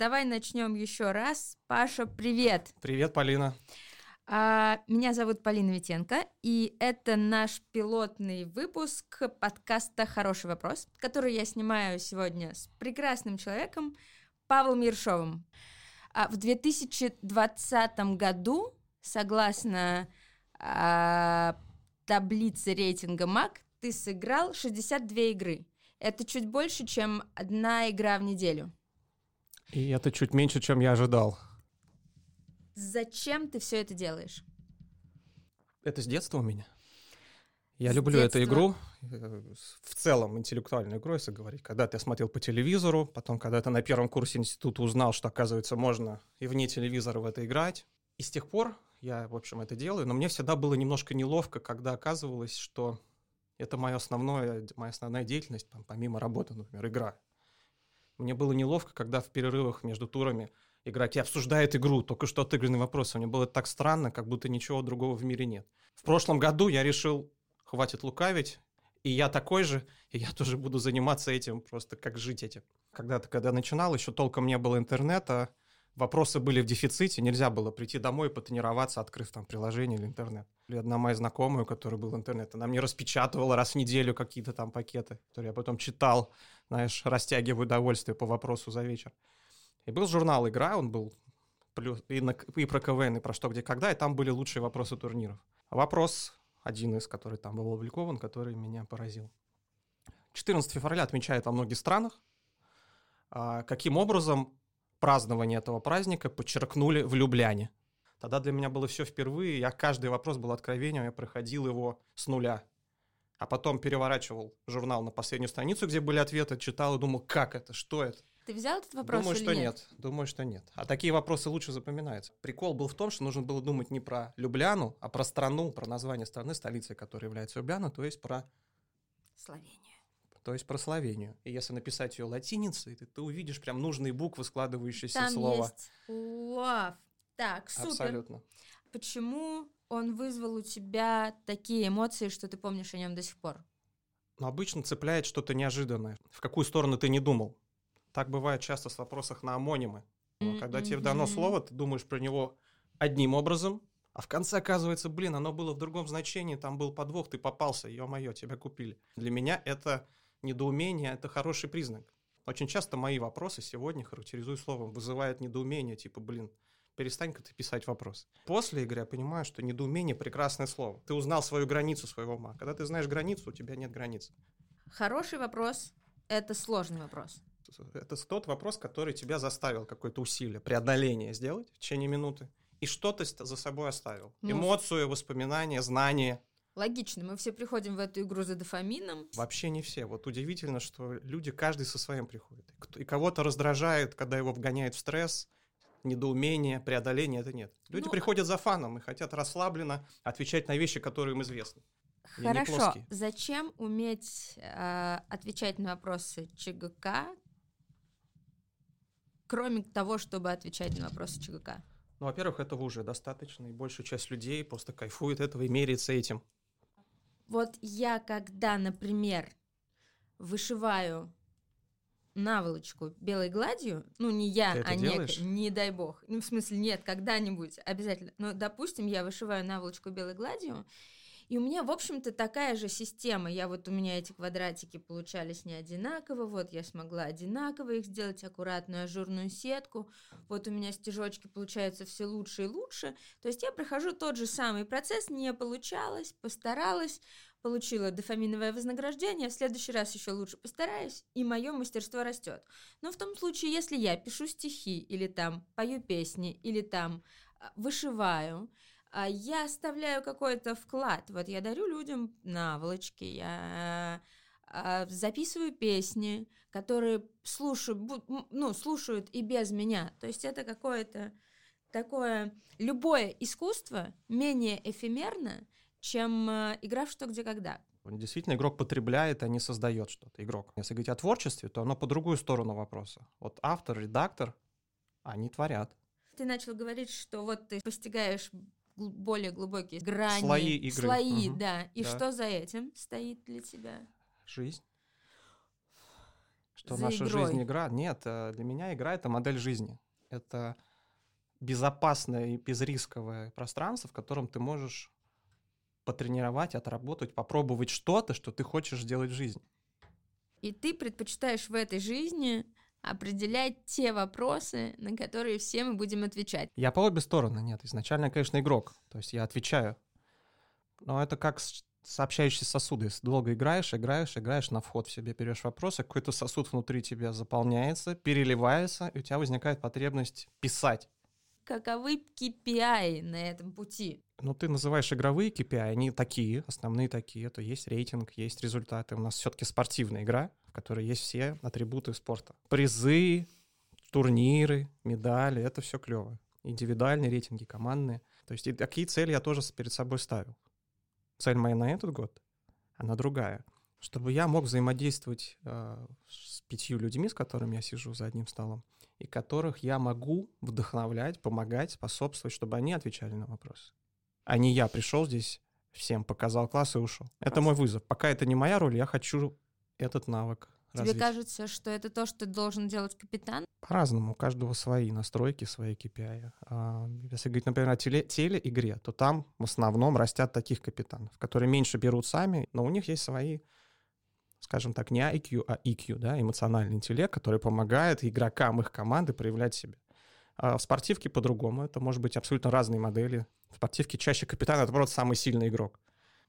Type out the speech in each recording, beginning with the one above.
давай начнем еще раз. Паша, привет. Привет, Полина. А, меня зовут Полина Витенко, и это наш пилотный выпуск подкаста «Хороший вопрос», который я снимаю сегодня с прекрасным человеком Павлом Ершовым. А в 2020 году, согласно а, таблице рейтинга МАК, ты сыграл 62 игры. Это чуть больше, чем одна игра в неделю. И это чуть меньше, чем я ожидал. Зачем ты все это делаешь? Это с детства у меня. Я С люблю детства? эту игру, э, в целом интеллектуальную игру, если говорить. Когда-то я смотрел по телевизору, потом когда-то на первом курсе института узнал, что, оказывается, можно и вне телевизора в это играть. И с тех пор я, в общем, это делаю, но мне всегда было немножко неловко, когда оказывалось, что это моя основная, моя основная деятельность, помимо работы, например, игра. Мне было неловко, когда в перерывах между турами игроки обсуждают игру, только что отыгранный вопрос. Мне было так странно, как будто ничего другого в мире нет. В прошлом году я решил, хватит лукавить, и я такой же, и я тоже буду заниматься этим, просто как жить этим. Когда-то, когда начинал, еще толком не было интернета, вопросы были в дефиците, нельзя было прийти домой и потренироваться, открыв там приложение или интернет. Или одна моя знакомая, у которой был интернет, она мне распечатывала раз в неделю какие-то там пакеты, которые я потом читал, знаешь, растягивая удовольствие по вопросу за вечер. И был журнал «Игра», он был плюс, и, на- и про КВН, и про что, где, когда, и там были лучшие вопросы турниров. Вопрос, один из, который там был опубликован, который меня поразил. 14 февраля отмечают во многих странах. А, каким образом празднование этого праздника подчеркнули в Любляне? Тогда для меня было все впервые, я каждый вопрос был откровением, я проходил его с нуля. А потом переворачивал журнал на последнюю страницу, где были ответы, читал и думал, как это, что это? Ты взял этот вопрос Думаю, или что нет? нет. Думаю, что нет. А такие вопросы лучше запоминаются. Прикол был в том, что нужно было думать не про Любляну, а про страну, про название страны, столицей которой является Любляна, то есть про, Словения. то есть про Словению. И если написать ее латиницей, ты, ты увидишь прям нужные буквы, складывающиеся Там слово. есть love. Так, супер. Абсолютно. Почему он вызвал у тебя такие эмоции, что ты помнишь о нем до сих пор? Но обычно цепляет что-то неожиданное. В какую сторону ты не думал. Так бывает часто в вопросах на амонимы. Но Когда тебе дано слово, ты думаешь про него одним образом, а в конце оказывается, блин, оно было в другом значении, там был подвох, ты попался, ё-моё, тебя купили. Для меня это недоумение, это хороший признак. Очень часто мои вопросы сегодня, характеризую словом, вызывают недоумение, типа, блин, перестань-ка ты писать вопрос. После игры я понимаю, что недоумение – прекрасное слово. Ты узнал свою границу своего ума. Когда ты знаешь границу, у тебя нет границ. Хороший вопрос — это сложный вопрос. Это тот вопрос, который тебя заставил какое-то усилие, преодоление сделать в течение минуты. И что-то за собой оставил. Ну. Эмоцию, воспоминания, знания. Логично, мы все приходим в эту игру за дофамином. Вообще не все. Вот удивительно, что люди, каждый со своим приходит. И кого-то раздражает, когда его вгоняет в стресс, недоумение, преодоление, это нет. Люди Ну, приходят за фаном и хотят расслабленно отвечать на вещи, которые им известны. Хорошо. Зачем уметь э, отвечать на вопросы ЧГК, кроме того, чтобы отвечать на вопросы ЧГК? Ну, во-первых, этого уже достаточно, и большая часть людей просто кайфует этого и меряется этим. Вот я, когда, например, вышиваю наволочку белой гладью, ну не я, Ты а не, не дай бог, ну в смысле нет, когда-нибудь обязательно, но допустим я вышиваю наволочку белой гладью, и у меня, в общем-то, такая же система. Я вот у меня эти квадратики получались не одинаково, вот я смогла одинаково их сделать, аккуратную ажурную сетку, вот у меня стежочки получаются все лучше и лучше. То есть я прохожу тот же самый процесс, не получалось, постаралась, получила дофаминовое вознаграждение, в следующий раз еще лучше постараюсь, и мое мастерство растет. Но в том случае, если я пишу стихи, или там пою песни, или там а, вышиваю, а, я оставляю какой-то вклад. Вот я дарю людям наволочки, я а, записываю песни, которые слушают, ну, слушают и без меня. То есть это какое-то такое... Любое искусство менее эфемерно, чем э, игра в что, где, когда. Действительно, игрок потребляет, а не создает что-то. Игрок. Если говорить о творчестве, то оно по другую сторону вопроса. Вот автор, редактор, они творят. Ты начал говорить, что вот ты постигаешь более глубокие грани, Слои игры. слои, Мгм. да. И Да. что за этим стоит для тебя? Жизнь. Что За наша игрой. жизнь игра. Нет, э, для меня игра это модель жизни. Это безопасное и безрисковое пространство, в котором ты можешь потренировать, отработать, попробовать что-то, что ты хочешь сделать в жизни. И ты предпочитаешь в этой жизни определять те вопросы, на которые все мы будем отвечать. Я по обе стороны, нет. Изначально, я, конечно, игрок. То есть я отвечаю. Но это как сообщающие сосуды. Если долго играешь, играешь, играешь, на вход в себе берешь вопросы, какой-то сосуд внутри тебя заполняется, переливается, и у тебя возникает потребность писать. Каковы KPI на этом пути? Ну, ты называешь игровые KPI, они такие, основные такие. Это есть рейтинг, есть результаты. У нас все-таки спортивная игра, в которой есть все атрибуты спорта. Призы, турниры, медали, это все клево. Индивидуальные рейтинги, командные. То есть и такие цели я тоже перед собой ставил. Цель моя на этот год, она другая. Чтобы я мог взаимодействовать э, с пятью людьми, с которыми я сижу за одним столом, и которых я могу вдохновлять, помогать, способствовать, чтобы они отвечали на вопросы. А не я пришел здесь, всем показал класс и ушел. Это мой вызов. Пока это не моя роль, я хочу этот навык Тебе развить. кажется, что это то, что должен делать капитан? По-разному, у каждого свои настройки, свои KPI. А, Если говорить, например, о теле, телеигре, то там в основном растят таких капитанов, которые меньше берут сами, но у них есть свои, скажем так, не IQ, а EQ, да, эмоциональный интеллект, который помогает игрокам их команды проявлять себя. А в спортивке по-другому. Это может быть абсолютно разные модели. В спортивке чаще капитан — это просто самый сильный игрок.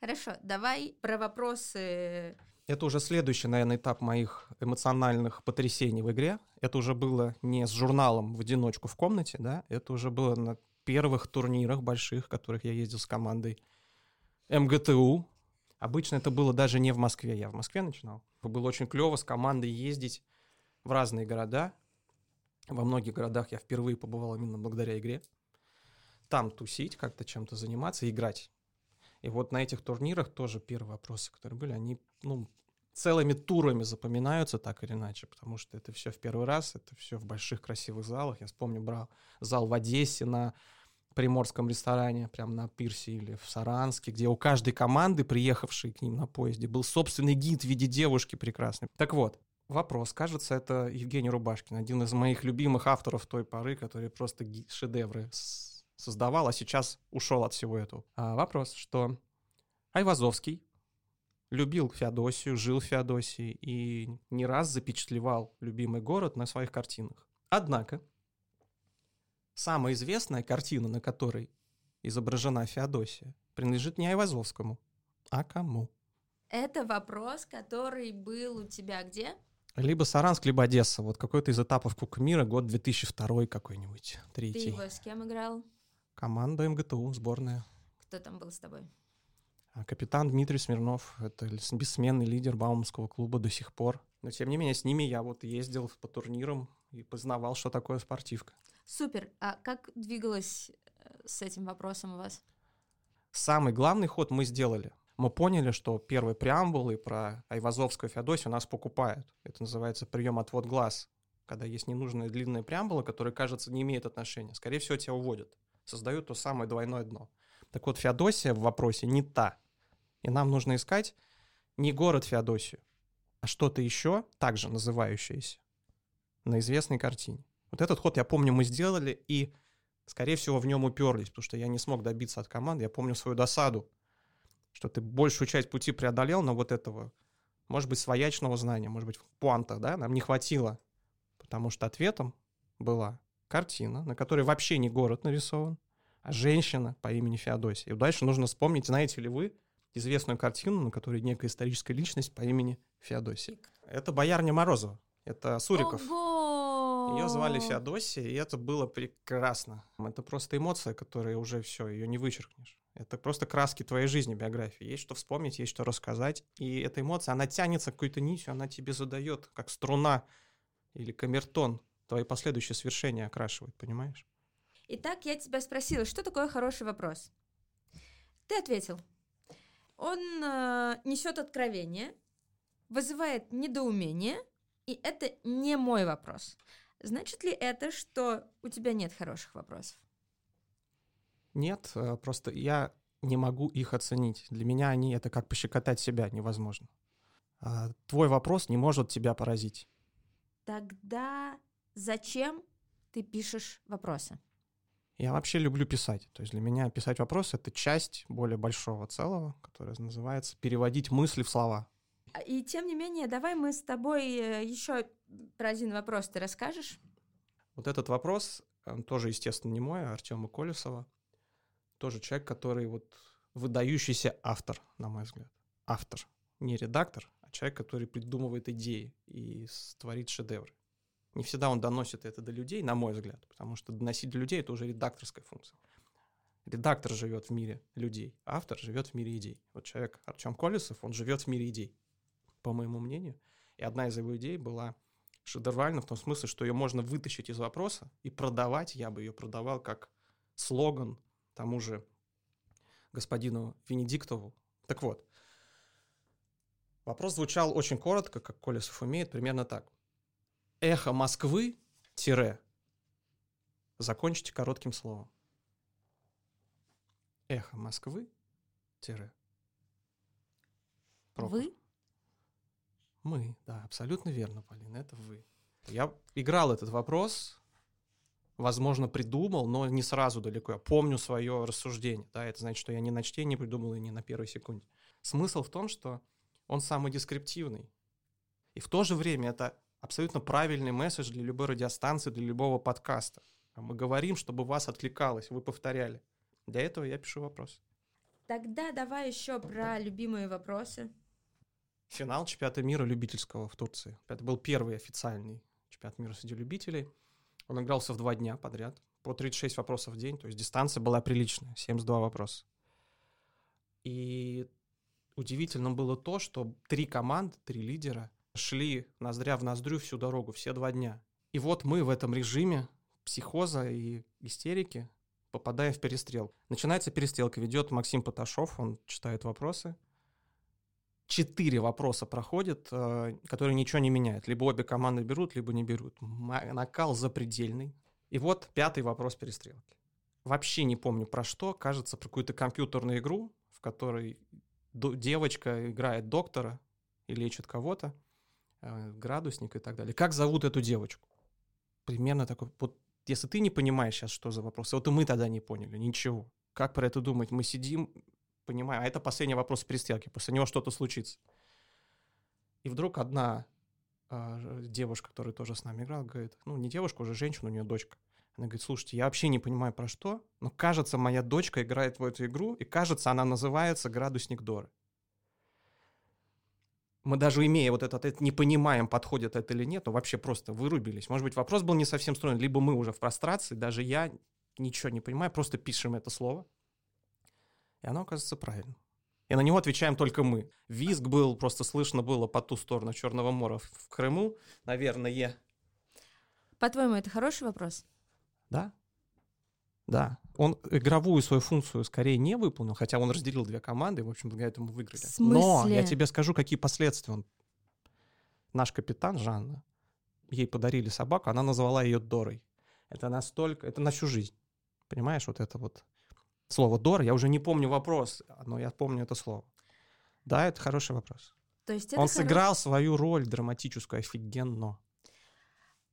Хорошо, давай про вопросы. Это уже следующий, наверное, этап моих эмоциональных потрясений в игре. Это уже было не с журналом в одиночку в комнате, да, это уже было на первых турнирах больших, в которых я ездил с командой МГТУ. Обычно это было даже не в Москве, я в Москве начинал. Было очень клево с командой ездить в разные города. Во многих городах я впервые побывал именно благодаря игре. Там тусить, как-то чем-то заниматься, играть. И вот на этих турнирах тоже первые вопросы, которые были, они, ну, целыми турами запоминаются так или иначе, потому что это все в первый раз, это все в больших красивых залах. Я вспомню, брал зал в Одессе на приморском ресторане, прям на пирсе или в Саранске, где у каждой команды, приехавшей к ним на поезде, был собственный гид в виде девушки прекрасной. Так вот, вопрос. Кажется, это Евгений Рубашкин, один из моих любимых авторов той поры, который просто шедевры создавал, а сейчас ушел от всего этого. А вопрос, что Айвазовский любил Феодосию, жил в Феодосии и не раз запечатлевал любимый город на своих картинах. Однако, самая известная картина, на которой изображена Феодосия, принадлежит не Айвазовскому, а кому? Это вопрос, который был у тебя где? Либо Саранск, либо Одесса. Вот какой-то из этапов Кубка мира, год 2002 какой-нибудь, Ты третий. его с кем играл? Команда МГТУ, сборная. Кто там был с тобой? А Капитан Дмитрий Смирнов, это бессменный лидер Бауманского клуба до сих пор. Но тем не менее, с ними я вот ездил по турнирам и познавал, что такое спортивка. Супер. А как двигалось э, с этим вопросом у вас? Самый главный ход мы сделали. Мы поняли, что первые преамбулы про Айвазовскую Феодосию нас покупают. Это называется прием отвод глаз. Когда есть ненужная длинная преамбула, которая, кажется, не имеет отношения. Скорее всего, тебя уводят. Создают то самое двойное дно. Так вот, Феодосия в вопросе не та. И нам нужно искать не город Феодосию, а что-то еще, также называющееся, на известной картине. Вот этот ход, я помню, мы сделали, и, скорее всего, в нем уперлись, потому что я не смог добиться от команды. Я помню свою досаду, что ты большую часть пути преодолел, но вот этого, может быть, своячного знания, может быть, пуанта, да, нам не хватило, потому что ответом была картина, на которой вообще не город нарисован, а женщина по имени Феодосия. И дальше нужно вспомнить, знаете ли вы, известную картину, на которой некая историческая личность по имени Феодосия. Это боярня Морозова, это Суриков. Ого! Ее звали Феодосия, и это было прекрасно. Это просто эмоция, которая уже все, ее не вычеркнешь. Это просто краски твоей жизни, биографии. Есть что вспомнить, есть что рассказать. И эта эмоция, она тянется какой-то нитью, она тебе задает, как струна или камертон, твои последующие свершения окрашивает, понимаешь? Итак, я тебя спросила, что такое хороший вопрос? Ты ответил. Он э, несет откровение, вызывает недоумение, и это не мой вопрос. Значит ли это, что у тебя нет хороших вопросов? Нет, э, просто я не могу их оценить. Для меня они это как пощекотать себя невозможно. А Твой вопрос не может тебя поразить. Тогда зачем ты пишешь вопросы? Я вообще люблю писать. То есть для меня писать вопросы — это часть более большого целого, которая называется «переводить мысли в слова». А, и тем не менее, давай мы с тобой э, еще про один вопрос ты расскажешь. Вот этот вопрос, он тоже, естественно, не мой, а Артема Колесова. Тоже человек, который вот выдающийся автор, на мой взгляд. Автор. Не редактор, а человек, который придумывает идеи и творит шедевры. Не всегда он доносит это до людей, на мой взгляд, потому что доносить до людей — это уже редакторская функция. Редактор живет в мире людей, автор живет в мире идей. Вот человек Артем Колесов, он живет в мире идей, по моему мнению. И одна из его идей была шедевральна в том смысле, что ее можно вытащить из вопроса и продавать. Я бы ее продавал как слоган тому же господину Венедиктову. Так вот, вопрос звучал очень коротко, как Колесов умеет, примерно так эхо Москвы, тире, закончите коротким словом. Эхо Москвы, тире. Вы? Мы, да, абсолютно верно, Полина, это вы. Я играл этот вопрос, возможно, придумал, но не сразу далеко. Я помню свое рассуждение. Да, это значит, что я не на чтении придумал и не на первой секунде. Смысл в том, что он самый дескриптивный. И в то же время это абсолютно правильный месседж для любой радиостанции, для любого подкаста. Мы говорим, чтобы вас откликалось, вы повторяли. Для этого я пишу вопрос. Тогда давай еще про любимые вопросы. Финал чемпионата мира любительского в Турции. Это был первый официальный чемпионат мира среди любителей. Он игрался в два дня подряд, по 36 вопросов в день, то есть дистанция была приличная, 72 вопроса. И удивительно было то, что три команды, три лидера шли ноздря в ноздрю всю дорогу, все два дня. И вот мы в этом режиме психоза и истерики попадаем в перестрел. Начинается перестрелка, ведет Максим Поташов, он читает вопросы. Четыре вопроса проходят, э, которые ничего не меняют. Либо обе команды берут, либо не берут. Накал запредельный. И вот пятый вопрос перестрелки. Вообще не помню про что, кажется, про какую-то компьютерную игру, в которой девочка играет доктора и лечит кого-то. Э, градусник и так далее. Как зовут эту девочку? Примерно такой, вот если ты не понимаешь сейчас, что за вопрос, вот и мы тогда не поняли, ничего. Как про это думать? Мы сидим, понимаем, а это последний вопрос пристрелки, после него что-то случится. И вдруг одна э, девушка, которая тоже с нами играла, говорит, ну не девушка, уже женщина, у нее дочка. Она говорит, слушайте, я вообще не понимаю про что, но кажется, моя дочка играет в эту игру, и кажется, она называется «Градусник Доры» мы даже имея вот этот, это не понимаем, подходит это или нет, но вообще просто вырубились. Может быть, вопрос был не совсем строен, либо мы уже в прострации, даже я ничего не понимаю, просто пишем это слово, и оно оказывается правильным. И на него отвечаем только мы. Визг был, просто слышно было по ту сторону Черного моря в Крыму, наверное. По-твоему, это хороший вопрос? Да, да, он игровую свою функцию скорее не выполнил, хотя он разделил две команды, и, в общем, благодаря этому выиграли. В смысле? Но я тебе скажу, какие последствия он... Наш капитан Жанна, ей подарили собаку, она назвала ее Дорой. Это настолько... Это на всю жизнь. Понимаешь, вот это вот слово Дора, я уже не помню вопрос, но я помню это слово. Да, это хороший вопрос. То есть он сыграл свою роль драматическую офигенно.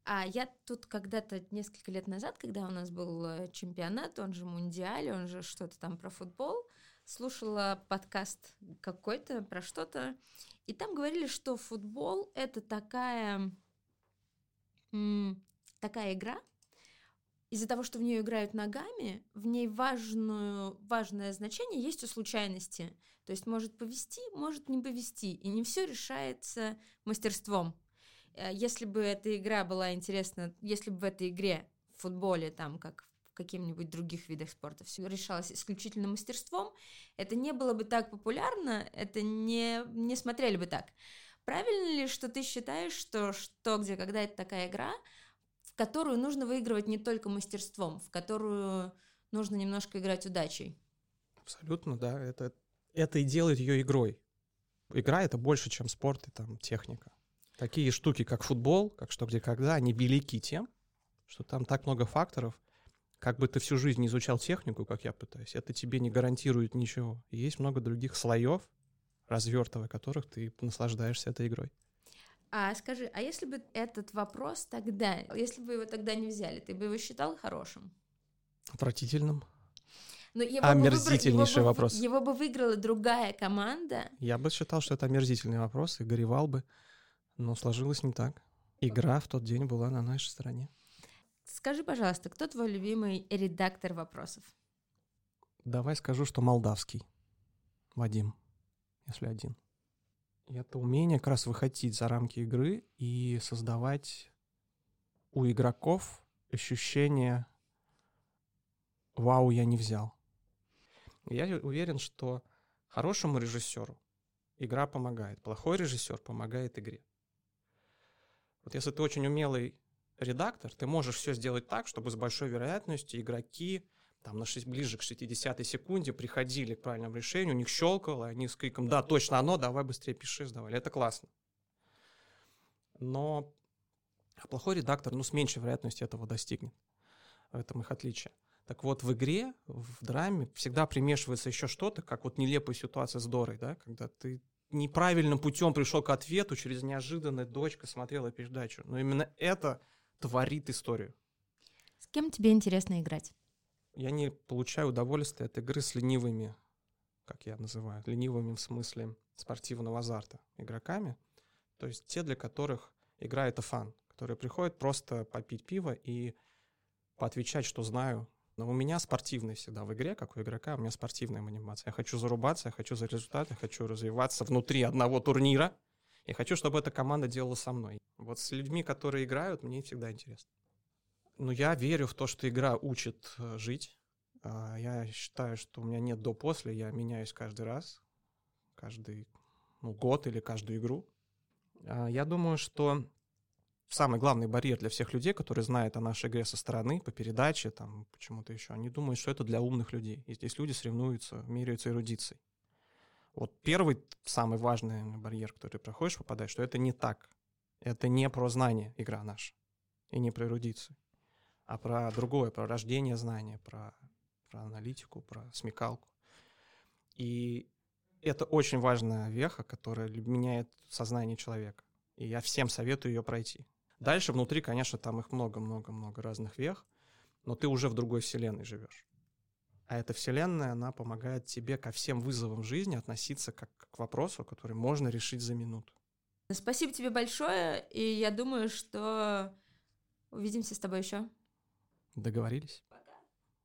А я тут когда-то несколько лет назад, когда у нас был э, чемпионат, он же мундиаль, он же что-то там про футбол, слушала подкаст какой-то про что-то, и там говорили, что футбол это такая такая игра, из-за того, что в нее играют ногами, в ней важную, важное значение есть у случайности. То есть может повести, может не повести, и не все решается мастерством. Э, если бы эта игра была интересна, если бы в этой игре, в футболе, там, как в каких-нибудь других видах спорта, все решалось исключительно мастерством, это не было бы так популярно, это не, не смотрели бы так. Правильно ли, что ты считаешь, что что, где, когда это такая игра, в которую нужно выигрывать не только мастерством, в которую нужно немножко играть удачей? Абсолютно, да. Это, это и делает ее игрой. Игра — это больше, чем спорт и там техника. Такие штуки, как футбол, как что, где, когда, они велики тем, что там так много факторов. Как бы ты всю жизнь не изучал технику, как я пытаюсь, это тебе не гарантирует ничего. И есть много других слоев, развертывая которых ты наслаждаешься этой игрой. А скажи, а если бы этот вопрос тогда, если бы его тогда не взяли, ты бы его считал хорошим? Отвратительным. Но его Омерзительнейший бы, его вопрос. Бы, его бы выиграла другая команда. Я бы считал, что это омерзительный вопрос и горевал бы, но сложилось не так. Игра в тот день была на нашей стороне. Скажи, пожалуйста, кто твой любимый редактор вопросов? Давай скажу, что молдавский. Вадим, если один. Это умение как раз выходить за рамки игры и создавать у игроков ощущение «Вау, я не взял». Я уверен, что хорошему режиссеру игра помогает, плохой режиссер помогает игре. Вот если ты очень умелый редактор, ты можешь все сделать так, чтобы с большой вероятностью игроки там на 6, ближе к 60 секунде приходили к правильному решению, у них щелкало, они с криком «Да, точно оно, давай быстрее пиши», сдавали. Это классно. Но плохой редактор, ну, с меньшей вероятностью этого достигнет. В этом их отличие. Так вот, в игре, в драме всегда примешивается еще что-то, как вот нелепая ситуация с Дорой, да, когда ты неправильным путем пришел к ответу, через неожиданность дочка смотрела передачу. Но именно это творит историю. С кем тебе интересно играть? Я не получаю удовольствия от игры с ленивыми, как я называю, ленивыми в смысле спортивного азарта игроками. То есть те, для которых игра — это фан, которые приходят просто попить пиво и поотвечать, что знаю. Но у меня спортивная всегда в игре, как у игрока, у меня спортивная анимация. Я хочу зарубаться, я хочу за результат, я хочу развиваться внутри одного турнира. Я хочу, чтобы эта команда делала со мной. Вот с людьми, которые играют, мне всегда интересно. Ну, я верю в то, что игра учит э, жить. А, я считаю, что у меня нет до-после, я меняюсь каждый раз, каждый ну, год или каждую игру. А, я думаю, что самый главный барьер для всех людей, которые знают о нашей игре со стороны, по передаче, там, почему-то еще, они думают, что это для умных людей. И здесь люди соревнуются, меряются эрудицией. Вот первый, самый важный барьер, который ты проходишь, попадаешь, что это не так. Это не про знание игра наша, и не про эрудицию а про другое, про рождение знания, про, про аналитику, про смекалку. И это очень важная веха, которая меняет сознание человека. И я всем советую ее пройти. Дальше внутри, конечно, там их много-много-много разных вех, но ты уже в другой вселенной живешь. А эта вселенная, она помогает тебе ко всем вызовам жизни относиться как к вопросу, который можно решить за минуту. Спасибо тебе большое, и я думаю, что увидимся с тобой еще. Договорились.